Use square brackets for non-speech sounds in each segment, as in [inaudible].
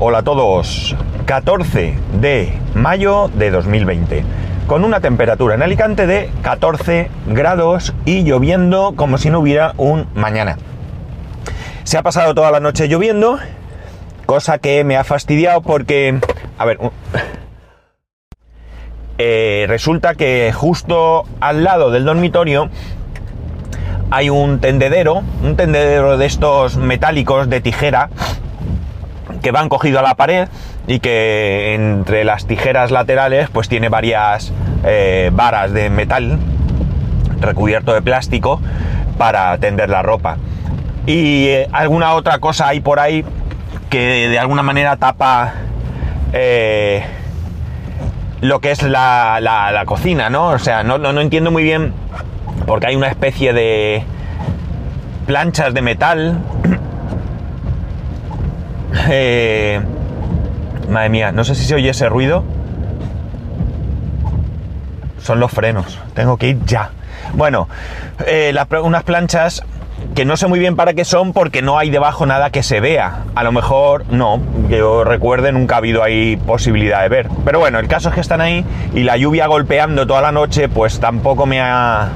Hola a todos. 14 de mayo de 2020. Con una temperatura en Alicante de 14 grados y lloviendo como si no hubiera un mañana. Se ha pasado toda la noche lloviendo, cosa que me ha fastidiado porque, a ver, eh, resulta que justo al lado del dormitorio hay un tendedero, un tendedero de estos metálicos de tijera que van cogido a la pared y que entre las tijeras laterales pues tiene varias eh, varas de metal recubierto de plástico para tender la ropa. Y eh, alguna otra cosa hay por ahí que de alguna manera tapa eh, lo que es la, la, cocina, ¿no? O sea, no, no entiendo muy bien porque hay una especie de planchas de metal eh, madre mía, no sé si se oye ese ruido. Son los frenos. Tengo que ir ya. Bueno, eh, unas planchas que no sé muy bien para qué son porque no hay debajo nada que se vea. A lo mejor no, yo recuerde nunca ha habido ahí posibilidad de ver. Pero bueno, el caso es que están ahí y la lluvia golpeando toda la noche pues tampoco me ha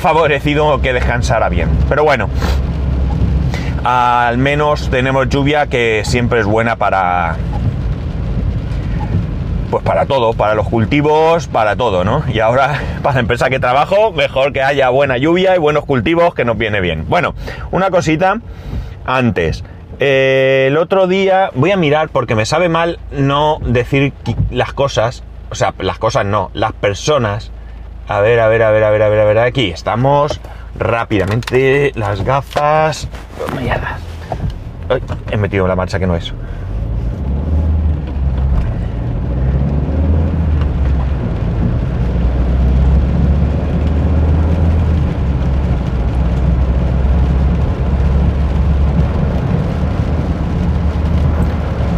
favorecido que descansara bien. Pero bueno, al menos tenemos lluvia que siempre es buena para pues para todo, para los cultivos, para todo, ¿no? Y ahora, [laughs] para la empresa que trabajo, mejor que haya buena lluvia y buenos cultivos, que nos viene bien. Bueno, una cosita antes. Eh, el otro día voy a mirar porque me sabe mal no decir las cosas, o sea, las cosas no, las personas. A ver, a ver, a ver, a ver, a ver, a ver, aquí estamos rápidamente las gafas. he metido la marcha que no es.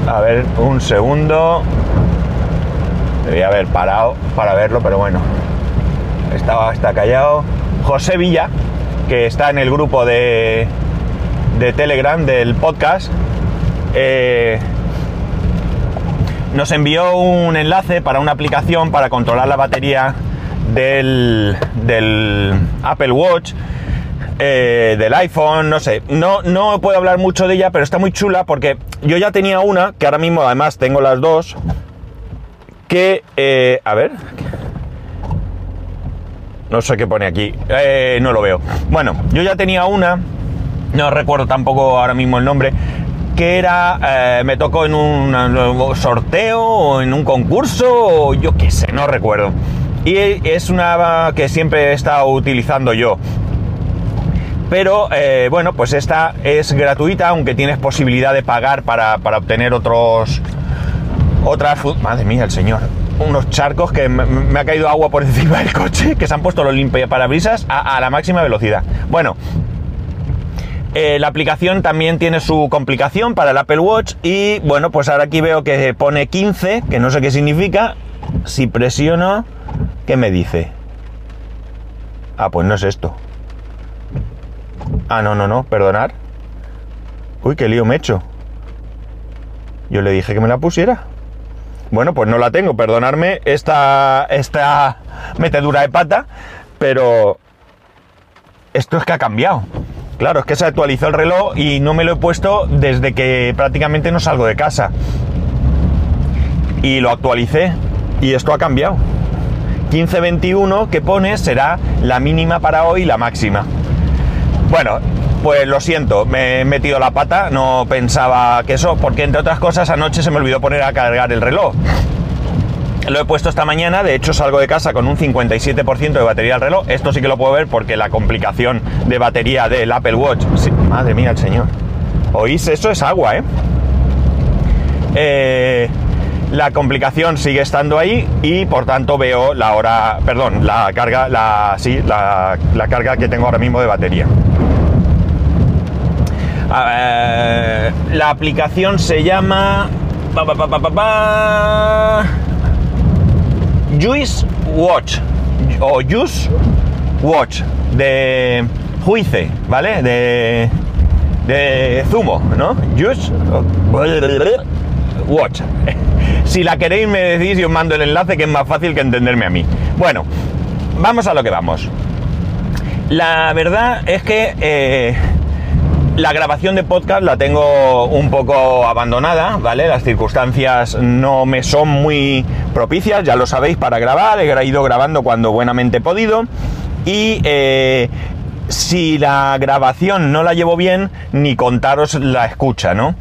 A ver, un segundo. Debería haber parado para verlo, pero bueno. Estaba hasta callado. José Villa, que está en el grupo de, de Telegram del podcast, eh, nos envió un enlace para una aplicación para controlar la batería del, del Apple Watch, eh, del iPhone, no sé. No, no puedo hablar mucho de ella, pero está muy chula porque yo ya tenía una, que ahora mismo además tengo las dos, que, eh, a ver, no sé qué pone aquí. Eh, no lo veo. Bueno, yo ya tenía una. No recuerdo tampoco ahora mismo el nombre. Que era. Eh, me tocó en un sorteo o en un concurso. O yo qué sé, no recuerdo. Y es una que siempre he estado utilizando yo. Pero eh, bueno, pues esta es gratuita, aunque tienes posibilidad de pagar para, para obtener otros. Otras. Madre mía, el señor unos charcos que me, ha caído agua por [laughs] encima del coche, que se han puesto los limpiaparabrisas a, a la máxima velocidad. Bueno, eh, la aplicación también tiene su complicación para el Apple Watch y bueno, pues ahora aquí veo que pone 15, que no sé qué significa. Si presiono, ¿qué me dice? Ah, pues no es esto. Ah, no, no, no, perdonar. Uy, qué lío me he hecho. Yo le dije que me la pusiera. Bueno, pues no la tengo, perdonarme esta, esta metedura de pata, pero esto es que ha cambiado. Claro, es que se actualizó el reloj y no me lo he puesto desde que prácticamente no salgo de casa. Y lo actualicé y esto ha cambiado. 15.21 que pone será la mínima para hoy la máxima. Bueno, pues lo siento, me he metido la pata, no pensaba que eso, porque entre otras cosas anoche se me olvidó poner a cargar el reloj. Lo he puesto esta mañana, de hecho salgo de casa con un 57% de batería del reloj. Esto sí que lo puedo ver porque la complicación de batería del Apple Watch... madre mía, el señor. ¿Oís? Eso es agua, ¿eh? ¿eh? La complicación sigue estando ahí y por tanto veo la hora, perdón, la carga, la, sí, la, la carga que tengo ahora mismo de batería. La aplicación se llama... Juice Watch o Juice Watch de Juice, ¿vale? De de zumo, ¿no? Juice Watch. [laughs] Si la queréis me decís y os mando el enlace que es más fácil que entenderme a mí. Bueno, vamos a lo que vamos. La verdad es que eh, la grabación de podcast la tengo un poco abandonada, ¿vale? Las circunstancias no me son muy propicias, ya lo sabéis, para grabar. He ido grabando cuando buenamente he podido. Y eh, si la grabación no la llevo bien, ni contaros la escucha, ¿no?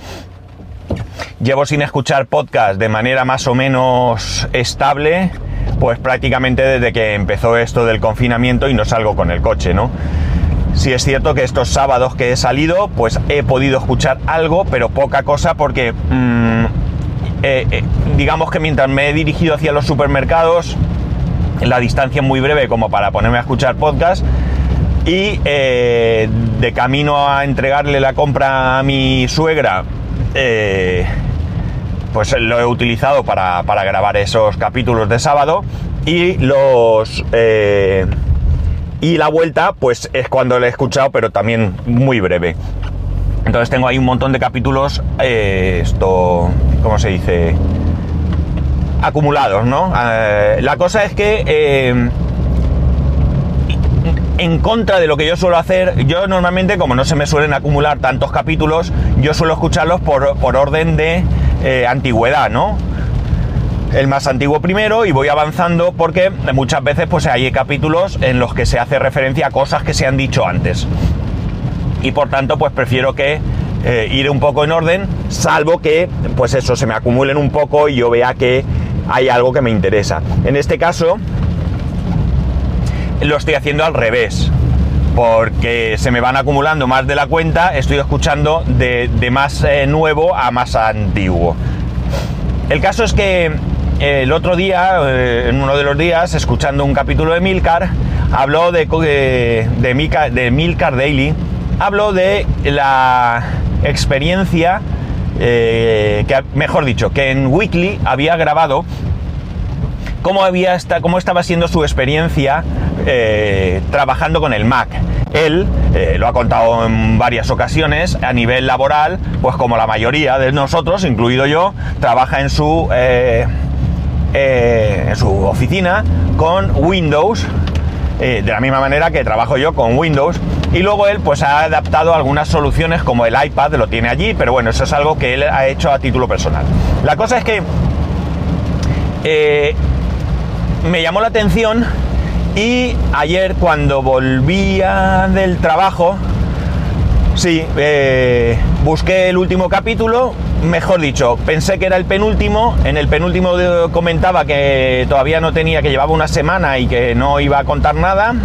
Llevo sin escuchar podcast de manera más o menos estable, pues prácticamente desde que empezó esto del confinamiento y no salgo con el coche, ¿no? Si es cierto que estos sábados que he salido, pues he podido escuchar algo, pero poca cosa porque mm, eh, eh, digamos que mientras me he dirigido hacia los supermercados, la distancia es muy breve como para ponerme a escuchar podcast y eh, de camino a entregarle la compra a mi suegra, pues lo he utilizado para, grabar esos capítulos de sábado y los y la vuelta, pues es cuando lo he escuchado, pero también muy breve. Entonces tengo ahí un montón de capítulos, eh, esto, ¿cómo se dice? Acumulados, ¿no? Eh, la cosa es que eh, en contra de lo que yo suelo hacer, yo normalmente, como no se me suelen acumular tantos capítulos, yo suelo escucharlos por, por orden de antigüedad, ¿no? El más antiguo primero y voy avanzando porque muchas veces pues hay capítulos en los que se hace referencia a cosas que se han dicho antes. Y por tanto pues prefiero que eh, ir un poco en orden, salvo que pues eso se me acumulen un poco y yo vea que hay algo que me interesa. En este caso lo estoy haciendo al revés. Porque se me van acumulando más de la cuenta, estoy escuchando de, más eh, nuevo a más antiguo. El caso es que el otro día, eh, en uno de los días, escuchando un capítulo de Milcar, habló de, de, Milcar, Daily, habló de la experiencia, eh, que, mejor dicho, que en Weekly había grabado cómo, había cómo estaba siendo su experiencia eh, trabajando con el Mac. Él lo ha contado en varias ocasiones a nivel laboral, pues como la mayoría de nosotros, incluido yo, trabaja en su eh, en su oficina con Windows, eh, de la misma manera que trabajo yo con Windows. Y luego él pues ha adaptado algunas soluciones como el iPad, lo tiene allí, pero bueno, eso es algo que él ha hecho a título personal. La cosa es que eh, me llamó la atención y ayer cuando volvía del trabajo, sí, busqué el último capítulo, mejor dicho, pensé que era el penúltimo, en el penúltimo comentaba que todavía no tenía, que llevaba una semana y que no iba a contar nada,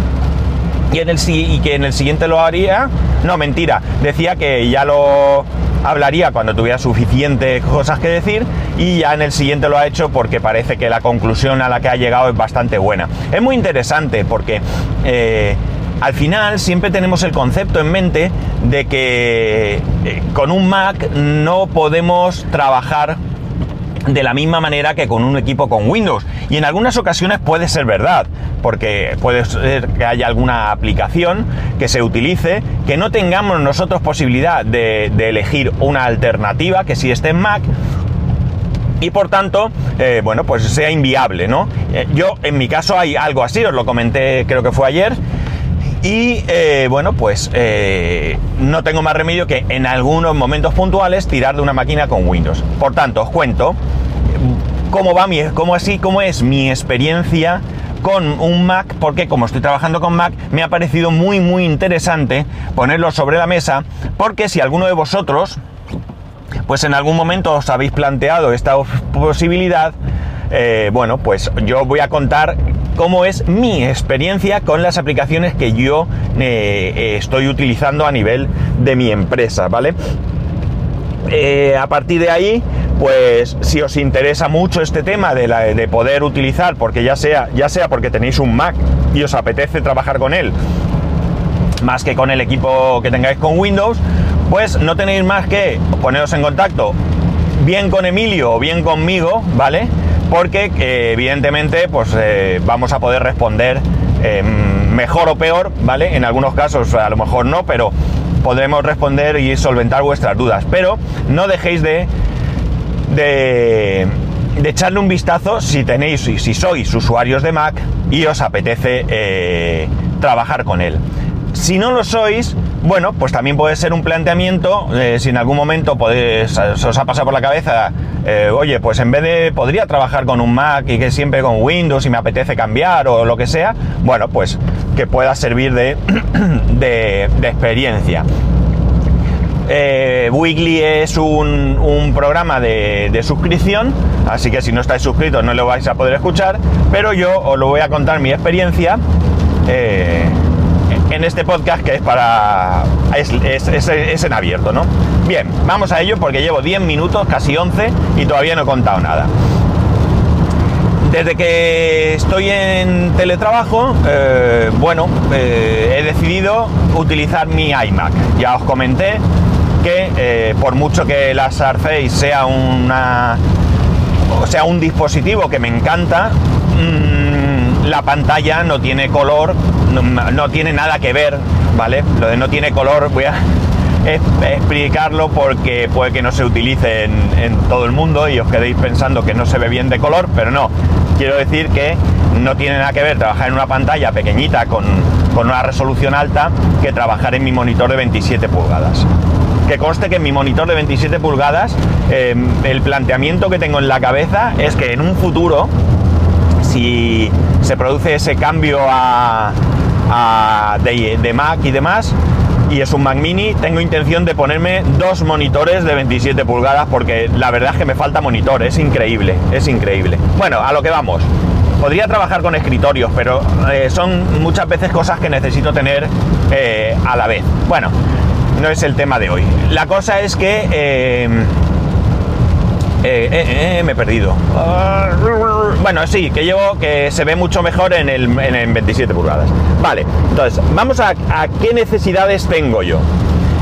y, en el, y que en el siguiente lo haría, no, mentira, decía que ya lo hablaría cuando tuviera suficientes cosas que decir y ya en el siguiente lo ha hecho porque parece que la conclusión a la que ha llegado es bastante buena. Es muy interesante porque... Eh, al final siempre tenemos el concepto en mente de que eh, con un Mac no podemos trabajar de la misma manera que con un equipo con Windows. Y en algunas ocasiones puede ser verdad, porque puede ser que haya alguna aplicación que se utilice, que no tengamos nosotros posibilidad de, elegir una alternativa que sí esté en Mac. Y por tanto, eh, bueno, pues sea inviable, ¿no? Eh, yo, en mi caso, hay algo así, os lo comenté, creo que fue ayer, y eh, bueno, pues eh, no tengo más remedio que en algunos momentos puntuales tirar de una máquina con Windows. Por tanto, os cuento cómo va mi, cómo así, cómo es mi experiencia con un Mac, porque como estoy trabajando con Mac, me ha parecido muy muy interesante ponerlo sobre la mesa, porque si alguno de vosotros, pues en algún momento os habéis planteado esta posibilidad, eh, bueno, pues yo voy a contar cómo es mi experiencia con las aplicaciones que yo eh, eh, estoy utilizando a nivel de mi empresa, ¿vale? a partir de ahí, pues si os interesa mucho este tema de, de, poder utilizar, porque ya sea, ya sea porque tenéis un Mac y os apetece trabajar con él, más que con el equipo que tengáis con Windows, pues no tenéis más que poneros en contacto bien con Emilio o bien conmigo, ¿vale? Porque eh, evidentemente pues eh, vamos a poder responder eh, mejor o peor, ¿vale? En algunos casos a lo mejor no, pero podremos responder y solventar vuestras dudas. Pero no dejéis de, de, echarle un vistazo si tenéis, si sois usuarios de Mac y os apetece trabajar con él. Si no lo sois, bueno, pues también puede ser un planteamiento, eh, si en algún momento podéis, se os ha pasado por la cabeza, eh, oye, pues en vez de podría trabajar con un Mac y que siempre con Windows y me apetece cambiar o lo que sea, bueno, pues que pueda servir de, [coughs] de, experiencia. Eh, Weekly es un, programa de, suscripción, así que si no estáis suscritos no lo vais a poder escuchar, pero yo os lo voy a contar mi experiencia en este podcast que es para... Es, en abierto, ¿no? Bien, vamos a ello porque llevo 10 minutos, casi 11, y todavía no he contado nada. Desde que estoy en teletrabajo, eh, bueno, eh, he decidido utilizar mi iMac. Ya os comenté que eh, por mucho que la Surface sea una sea un dispositivo que me encanta, mm, la pantalla no tiene color no, tiene nada que ver, ¿vale? Lo de no tiene color, voy a [laughs] explicarlo porque puede que no se utilice en, todo el mundo y os quedéis pensando que no se ve bien de color, pero no. Quiero decir que no tiene nada que ver trabajar en una pantalla pequeñita con, una resolución alta que trabajar en mi monitor de 27 pulgadas. Que conste que en mi monitor de 27 pulgadas em, el planteamiento que tengo en la cabeza es que en un futuro, si se produce ese cambio a, de, Mac y demás, y es un Mac mini, tengo intención de ponerme dos monitores de 27 pulgadas porque la verdad es que me falta monitor, es increíble, es increíble. Bueno, a lo que vamos. Podría trabajar con escritorios, pero eh, son muchas veces cosas que necesito tener eh, a la vez. Bueno, no es el tema de hoy. La cosa es que... Eh, me he perdido. Bueno, sí, que llevo que se ve mucho mejor en el, en 27 pulgadas. Vale, entonces, vamos a, qué necesidades tengo yo.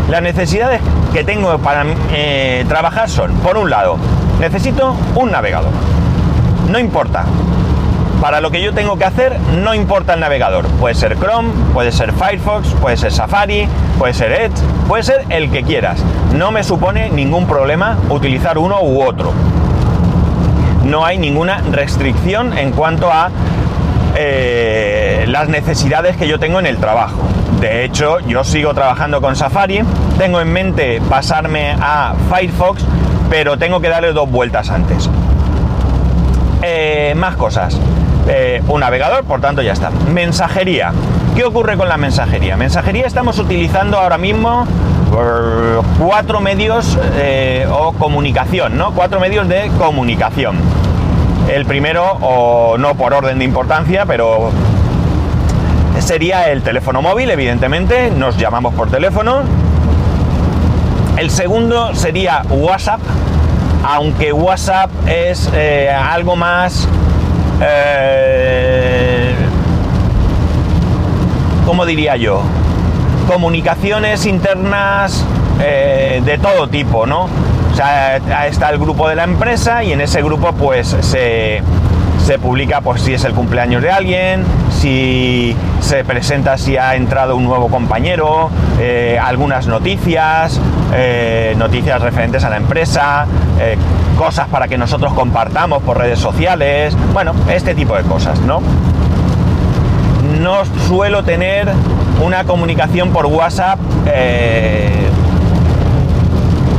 Las necesidades que tengo para eh, trabajar son, por un lado, necesito un navegador. No importa. Para lo que yo tengo que hacer, no importa el navegador. Puede ser Chrome, puede ser Firefox, puede ser Safari, puede ser Edge, puede ser el que quieras. No me supone ningún problema utilizar uno u otro no hay ninguna restricción en cuanto a eh, las necesidades que yo tengo en el trabajo. De hecho, yo sigo trabajando con Safari, tengo en mente pasarme a Firefox, pero tengo que darle dos vueltas antes. Eh, más cosas. Eh, un navegador, por tanto ya está. Mensajería. ¿Qué ocurre con la mensajería? Mensajería estamos utilizando ahora mismo cuatro medios eh, o comunicación, ¿no? Cuatro medios de comunicación. El primero, o no por orden de importancia, pero sería el teléfono móvil, evidentemente, nos llamamos por teléfono. El segundo sería WhatsApp, aunque WhatsApp es eh, algo más... Eh, ¿Cómo diría yo? comunicaciones internas eh, de todo tipo, ¿no? O sea, está el grupo de la empresa y en ese grupo pues se, publica pues si es el cumpleaños de alguien, si se presenta si ha entrado un nuevo compañero, eh, algunas noticias, eh, noticias referentes a la empresa, cosas para que nosotros compartamos por redes sociales, bueno, este tipo de cosas, ¿no? No suelo tener una comunicación por WhatsApp eh,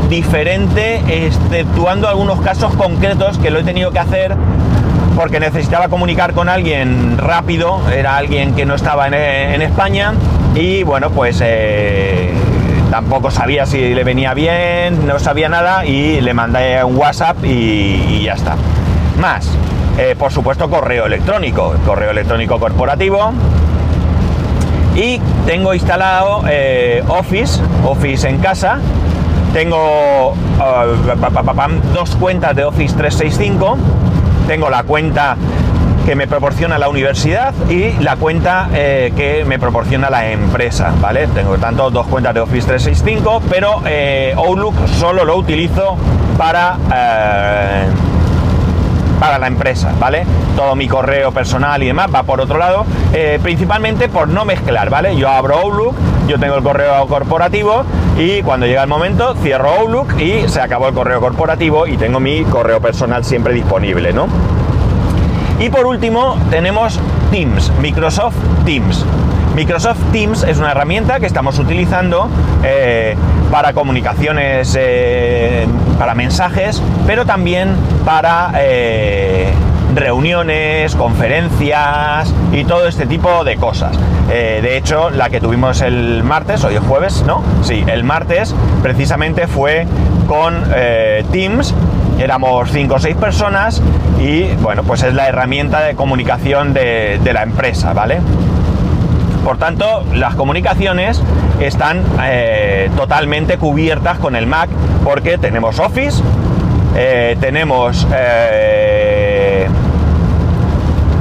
diferente, exceptuando algunos casos concretos que lo he tenido que hacer porque necesitaba comunicar con alguien rápido, era alguien que no estaba en, España y bueno, pues eh, tampoco sabía si le venía bien, no sabía nada y le mandé un WhatsApp y, ya está. Más, eh, por supuesto, correo electrónico, correo electrónico corporativo, y tengo instalado eh, Office, Office en casa. Tengo dos cuentas de Office 365. Tengo la cuenta que me proporciona la universidad y la cuenta eh, que me proporciona la empresa, ¿vale? Tengo tanto dos cuentas de Office 365, pero eh, Outlook solo lo utilizo para para la empresa, ¿vale? Todo mi correo personal y demás va por otro lado, eh, principalmente por no mezclar, ¿vale? Yo abro Outlook, yo tengo el correo corporativo y cuando llega el momento cierro Outlook y se acabó el correo corporativo y tengo mi correo personal siempre disponible, ¿no? Y por último tenemos Teams, Microsoft Teams. Microsoft Teams es una herramienta que estamos utilizando eh, para comunicaciones, eh, para mensajes, pero también para eh, reuniones, conferencias y todo este tipo de cosas. de hecho, la que tuvimos el martes, hoy es jueves, ¿no? Sí, el martes precisamente fue con Teams éramos 5 o 6 personas y bueno, pues es la herramienta de comunicación de, la empresa, ¿vale? Por tanto, las comunicaciones están eh, totalmente cubiertas con el Mac porque tenemos Office, eh, tenemos eh,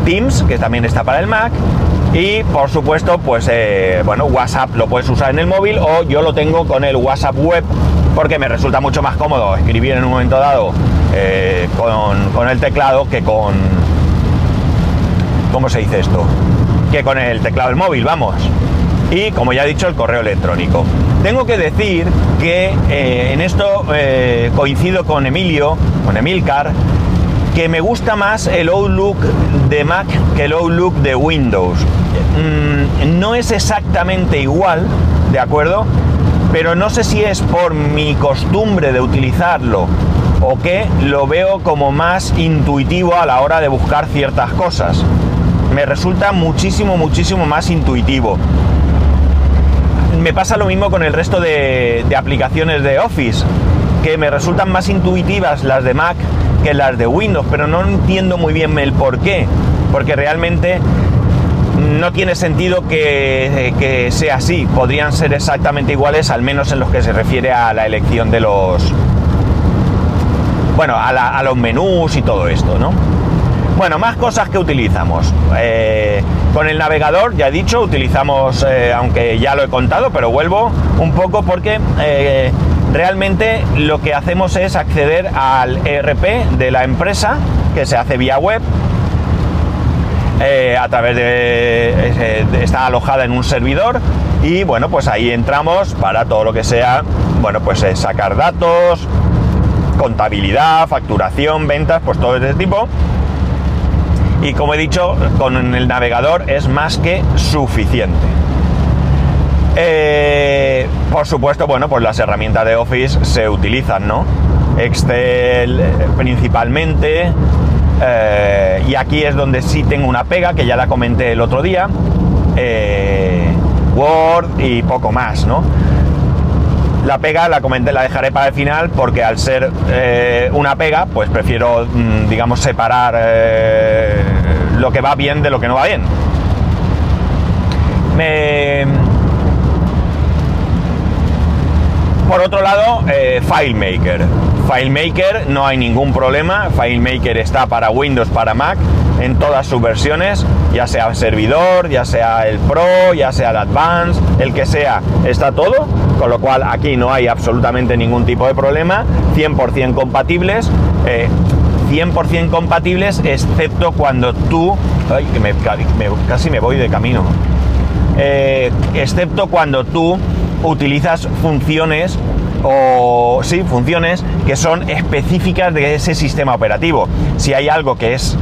Teams, que también está para el Mac, y por supuesto, pues bueno, WhatsApp lo puedes usar en el móvil o yo lo tengo con el WhatsApp web porque me resulta mucho más cómodo escribir en un momento dado eh, con, el teclado que con... ¿Cómo se dice esto? Que con el teclado del móvil, vamos. Y como ya he dicho, el correo electrónico. Tengo que decir que eh, en esto eh, coincido con Emilio, con Emilcar, que me gusta más el Outlook de Mac que el Outlook de Windows. Mm, no es exactamente igual, ¿de acuerdo? pero no sé si es por mi costumbre de utilizarlo o que lo veo como más intuitivo a la hora de buscar ciertas cosas. Me resulta muchísimo, muchísimo más intuitivo. Me pasa lo mismo con el resto de, aplicaciones de Office, que me resultan más intuitivas las de Mac que las de Windows, pero no entiendo muy bien el por qué, porque realmente no tiene sentido que, sea así. Podrían ser exactamente iguales, al menos en lo que se refiere a la elección de los. Bueno, a, los menús y todo esto, ¿no? Bueno, más cosas que utilizamos. Eh, con el navegador, ya he dicho, utilizamos, eh, aunque ya lo he contado, pero vuelvo un poco porque eh, realmente lo que hacemos es acceder al ERP de la empresa, que se hace vía web, a través de, está alojada en un servidor y bueno pues ahí entramos para todo lo que sea bueno pues sacar datos contabilidad facturación ventas pues todo ese tipo y como he dicho con el navegador es más que suficiente eh, por supuesto bueno pues las herramientas de Office se utilizan no Excel principalmente eh, y aquí es donde sí tengo una pega, que ya la comenté el otro día. Eh, Word y poco más, ¿no? La pega la comenté, la dejaré para el final porque al ser eh, una pega, pues prefiero, mm, digamos, separar lo que va bien de lo que no va bien. Por otro lado, FileMaker. FileMaker no hay ningún problema, FileMaker está para Windows, para Mac, en todas sus versiones, ya sea servidor, ya sea el Pro, ya sea el Advanced, el que sea, está todo, con lo cual aquí no hay absolutamente ningún tipo de problema, 100% compatibles. 100% eh, compatibles excepto cuando tú... Ay, que me, casi me voy de camino. Eh, excepto cuando tú utilizas funciones o sí, funciones que son específicas de ese sistema operativo. Si hay algo que es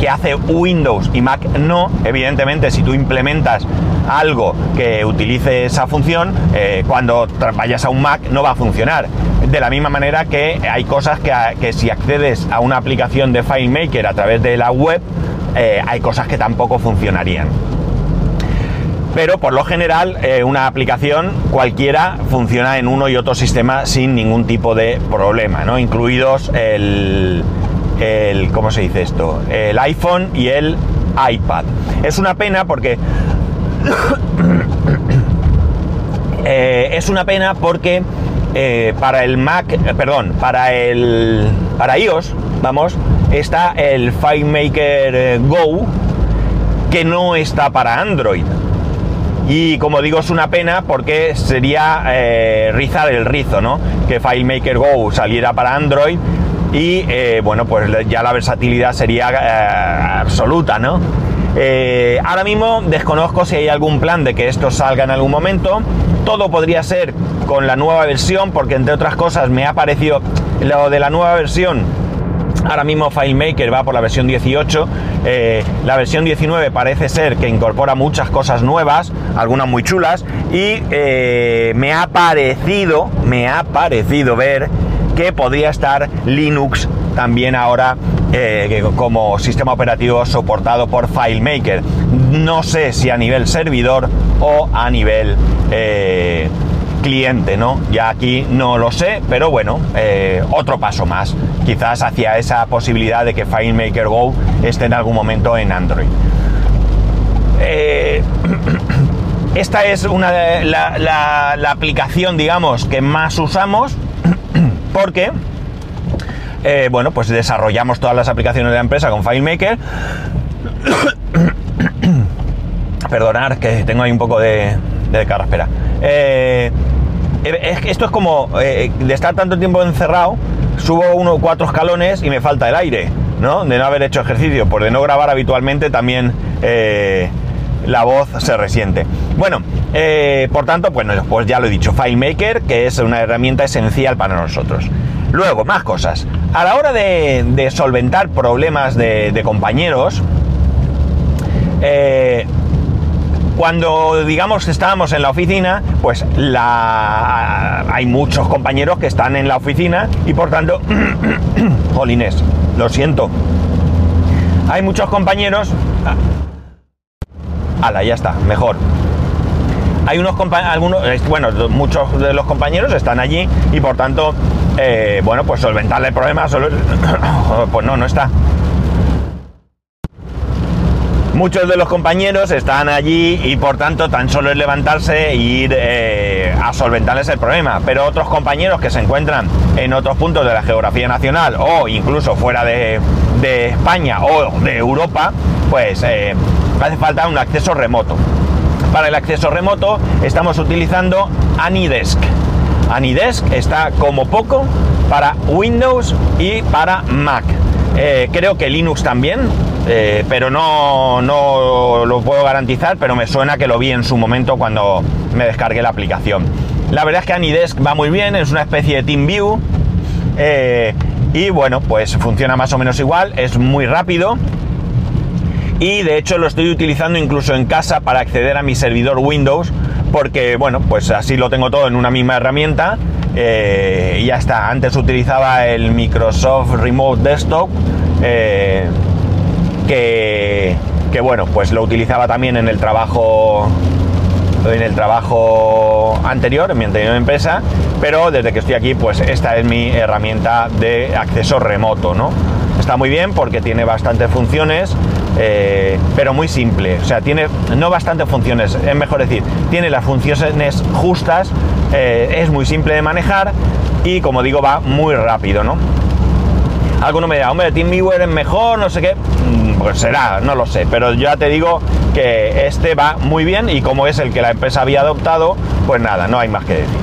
que hace Windows y Mac no, evidentemente si tú implementas algo que utilice esa función, eh, cuando vayas a un Mac no va a funcionar. De la misma manera que hay cosas que, si accedes a una aplicación de FileMaker a través de la web, eh, hay cosas que tampoco funcionarían pero por lo general eh, una aplicación cualquiera funciona en uno y otro sistema sin ningún tipo de problema, ¿no? incluidos el, el ¿cómo se dice esto? El iPhone y el iPad. Es una pena porque [coughs] eh, es una pena porque eh, para el Mac, perdón, para el para iOS, vamos, está el FileMaker Go que no está para Android. Y como digo, es una pena porque sería eh, rizar el rizo, ¿no? Que FileMaker Go saliera para Android y eh, bueno, pues ya la versatilidad sería eh, absoluta, ¿no? Ahora mismo desconozco si hay algún plan de que esto salga en algún momento. Todo podría ser con la nueva versión, porque entre otras cosas me ha parecido lo de la nueva versión Ahora mismo FileMaker va por la versión 18. Eh, la versión 19 parece ser que incorpora muchas cosas nuevas, algunas muy chulas. Y eh, me ha parecido, me ha parecido ver que podría estar Linux también ahora eh, como sistema operativo soportado por FileMaker. No sé si a nivel servidor o a nivel cliente, ¿no? Ya aquí no lo sé, pero bueno, eh, otro paso más, quizás hacia esa posibilidad de que FileMaker Go esté en algún momento en Android. Eh, [clears throat] esta es una de la, aplicación, digamos, que más usamos, [clears throat] porque, eh, bueno, pues desarrollamos todas las aplicaciones de la empresa con FileMaker. [clears throat] Perdonar que tengo ahí un poco de, de carraspera. Eh, esto es como eh, de estar tanto tiempo encerrado, subo uno cuatro escalones y me falta el aire, ¿no? De no haber hecho ejercicio, por de no grabar habitualmente también eh, la voz se resiente. Bueno, por tanto, bueno, pues ya lo he dicho, FileMaker, que es una herramienta esencial para nosotros. Luego, más cosas. A la hora de, solventar problemas de, de compañeros, cuando, digamos, estábamos en la oficina, pues la... hay muchos compañeros que están en la oficina y por tanto, [clears throat] jolines, lo siento. Hay muchos compañeros... Ala, ya está, mejor. Hay unos algunos, bueno, muchos de los compañeros están allí y por tanto, eh, bueno, pues solventarle el problema, solo, [coughs] pues no, no está. Muchos de los compañeros están allí y por tanto tan solo es levantarse e ir eh, a solventarles el problema. Pero otros compañeros que se encuentran en otros puntos de la geografía nacional o incluso fuera de, España o de Europa, pues eh, hace falta un acceso remoto. Para el acceso remoto estamos utilizando Anidesk. Anidesk está como poco para Windows y para Mac. Eh, creo que Linux también, eh, pero no, no lo puedo garantizar, pero me suena que lo vi en su momento cuando me descargué la aplicación. La verdad es que Anidesk va muy bien, es una especie de TeamView eh, y bueno, pues funciona más o menos igual, es muy rápido y de hecho lo estoy utilizando incluso en casa para acceder a mi servidor Windows porque bueno, pues así lo tengo todo en una misma herramienta eh, y ya está. Antes utilizaba el Microsoft Remote Desktop que, bueno, pues lo utilizaba también en el trabajo en el trabajo anterior, en mi anterior empresa, pero desde que estoy aquí, pues esta es mi herramienta de acceso remoto, ¿no? Está muy bien porque tiene bastantes funciones, eh, pero muy simple. O sea, tiene no bastantes funciones, es mejor decir, tiene las funciones justas, eh, es muy simple de manejar y como digo, va muy rápido, ¿no? Alguno me dirá, hombre, TeamViewer es mejor, no sé qué. Mm, pues será, no lo sé. Pero ya te digo que este va muy bien y como es el que la empresa había adoptado, pues nada, no hay más que decir.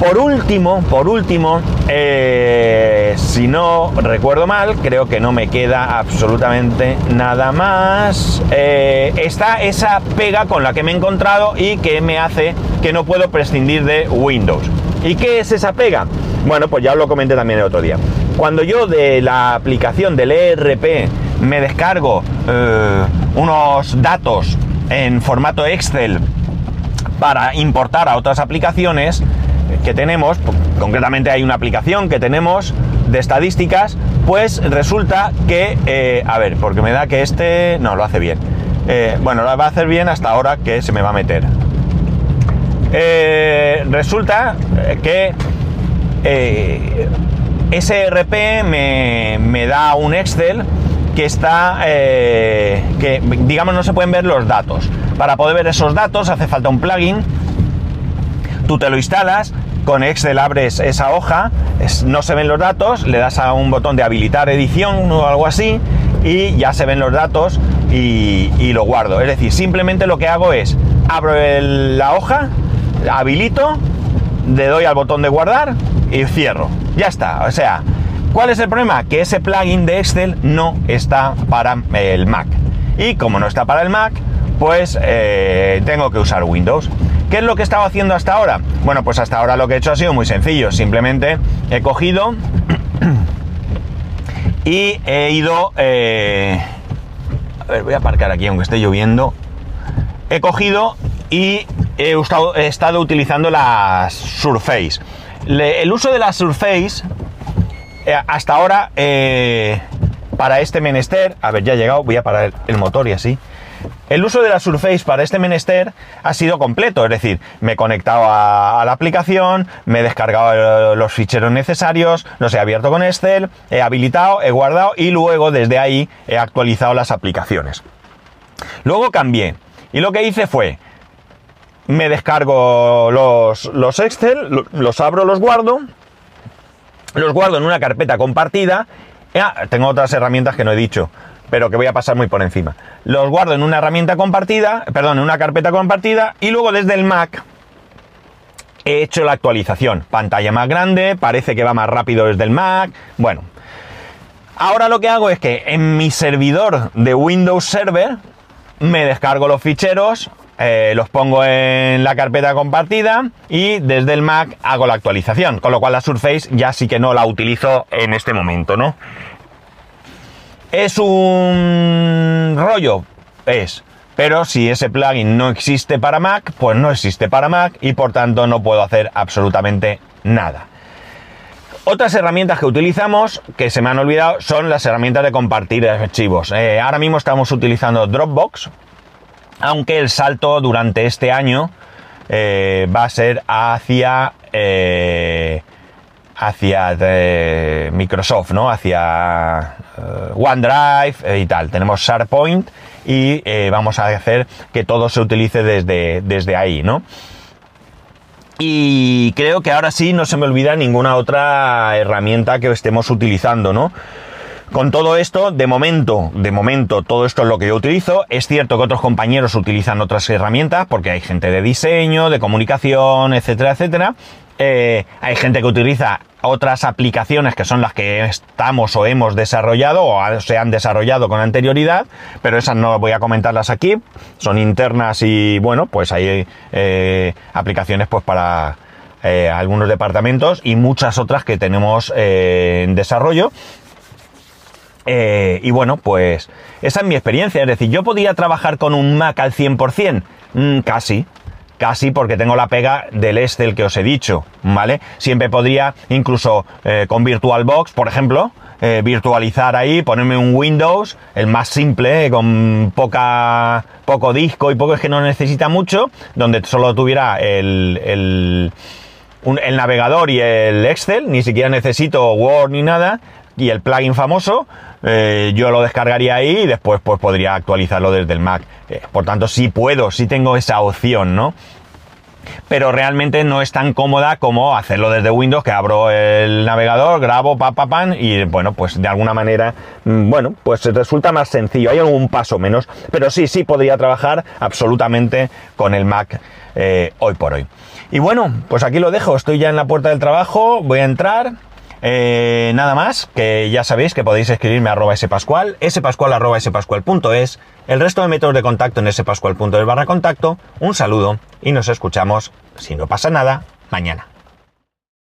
Por último, por último, eh, si no recuerdo mal, creo que no me queda absolutamente nada más. Eh, está esa pega con la que me he encontrado y que me hace que no puedo prescindir de Windows. ¿Y qué es esa pega? Bueno, pues ya os lo comenté también el otro día. Cuando yo de la aplicación del ERP me descargo eh, unos datos en formato Excel para importar a otras aplicaciones que tenemos, concretamente hay una aplicación que tenemos de estadísticas, pues resulta que, eh, a ver, porque me da que este no lo hace bien. Eh, bueno, lo va a hacer bien hasta ahora que se me va a meter. resulta que SRP me, me da un Excel que está, eh, que digamos no se pueden ver los datos. Para poder ver esos datos hace falta un plugin, tú te lo instalas, con Excel abres esa hoja, no se ven los datos, le das a un botón de habilitar edición o algo así y ya se ven los datos y, lo guardo. Es decir, simplemente lo que hago es abro la hoja, habilito, le doy al botón de guardar y cierro. Ya está, o sea, ¿Cuál es el problema? Que ese plugin de Excel no está para el Mac. Y como no está para el Mac, pues eh, tengo que usar Windows. ¿Qué es lo que estaba haciendo hasta ahora? Bueno, pues hasta ahora lo que he hecho ha sido muy sencillo. Simplemente he cogido y he ido... Eh, a ver, voy a aparcar aquí aunque esté lloviendo. He cogido y he, estado utilizando las Surface. el uso de las Surface eh, hasta ahora para este menester, a ver, ya he llegado, voy a parar el motor y así. El uso de la Surface para este menester ha sido completo, es decir, me he conectado a, la aplicación, me he descargado los ficheros necesarios, los he abierto con Excel, he habilitado, he guardado y luego desde ahí he actualizado las aplicaciones. Luego cambié y lo que hice fue, me descargo los, los Excel, los abro, los guardo, los guardo en una carpeta compartida. Ah, tengo otras herramientas que no he dicho pero que voy a pasar muy por encima. Los guardo en una herramienta compartida, perdón, en una carpeta compartida y luego desde el Mac he hecho la actualización. Pantalla más grande, parece que va más rápido desde el Mac. Bueno, ahora lo que hago es que en mi servidor de Windows Server me descargo los ficheros, eh, los pongo en la carpeta compartida y desde el Mac hago la actualización, con lo cual la Surface ya sí que no la utilizo en este momento, ¿no? ¿Es un rollo? Es. Pero si ese plugin no existe para Mac, pues no existe para Mac y por tanto no puedo hacer absolutamente nada. Otras herramientas que utilizamos, que se me han olvidado, son las herramientas de compartir archivos. Eh, ahora mismo estamos utilizando Dropbox, aunque el salto durante este año eh, va a ser hacia eh, hacia eh, Microsoft, ¿no? Hacia OneDrive y tal. Tenemos SharePoint y vamos a hacer que todo se utilice desde, desde ahí, ¿no? Y creo que ahora sí no se me olvida ninguna otra herramienta que estemos utilizando, ¿no? Con todo esto, de momento, de momento, todo esto es lo que yo utilizo. Es cierto que otros compañeros utilizan otras herramientas, porque hay gente de diseño, de comunicación, etcétera, etcétera. hay gente que utiliza otras aplicaciones que son las que estamos o hemos desarrollado o se han desarrollado con anterioridad, pero esas no voy a comentarlas aquí, son internas y bueno, pues hay eh, aplicaciones pues para eh, algunos departamentos y muchas otras que tenemos eh, en desarrollo. Y bueno, pues esa es mi experiencia, es decir, yo podía trabajar con un Mac al 100%, mm, casi, casi porque tengo la pega del Excel que os he dicho, ¿vale? Siempre podría, incluso eh, con VirtualBox, por ejemplo, eh, virtualizar ahí, ponerme un Windows, el más simple, eh, con poca, poco disco y poco es que no necesita mucho, donde solo tuviera el, el navegador y el Excel, ni siquiera necesito Word ni nada, y el plugin famoso, eh, yo lo descargaría ahí y después pues podría actualizarlo desde el Mac. Eh, por tanto, sí puedo, sí tengo esa opción, ¿no? Pero realmente no es tan cómoda como hacerlo desde Windows, que abro el navegador, grabo, pa, pa, pan, y bueno, pues de alguna manera, mm, bueno, pues resulta más sencillo. Hay algún paso menos, pero sí, sí podría trabajar absolutamente con el Mac eh, hoy por hoy. Y bueno, pues aquí lo dejo. Estoy ya en la puerta del trabajo, voy a entrar. Eh, nada más, que ya sabéis que podéis escribirme a arroba spascual, spascual spascual.es, el resto de métodos de contacto en spascual.es barra contacto, un saludo y nos escuchamos, si no pasa nada, mañana.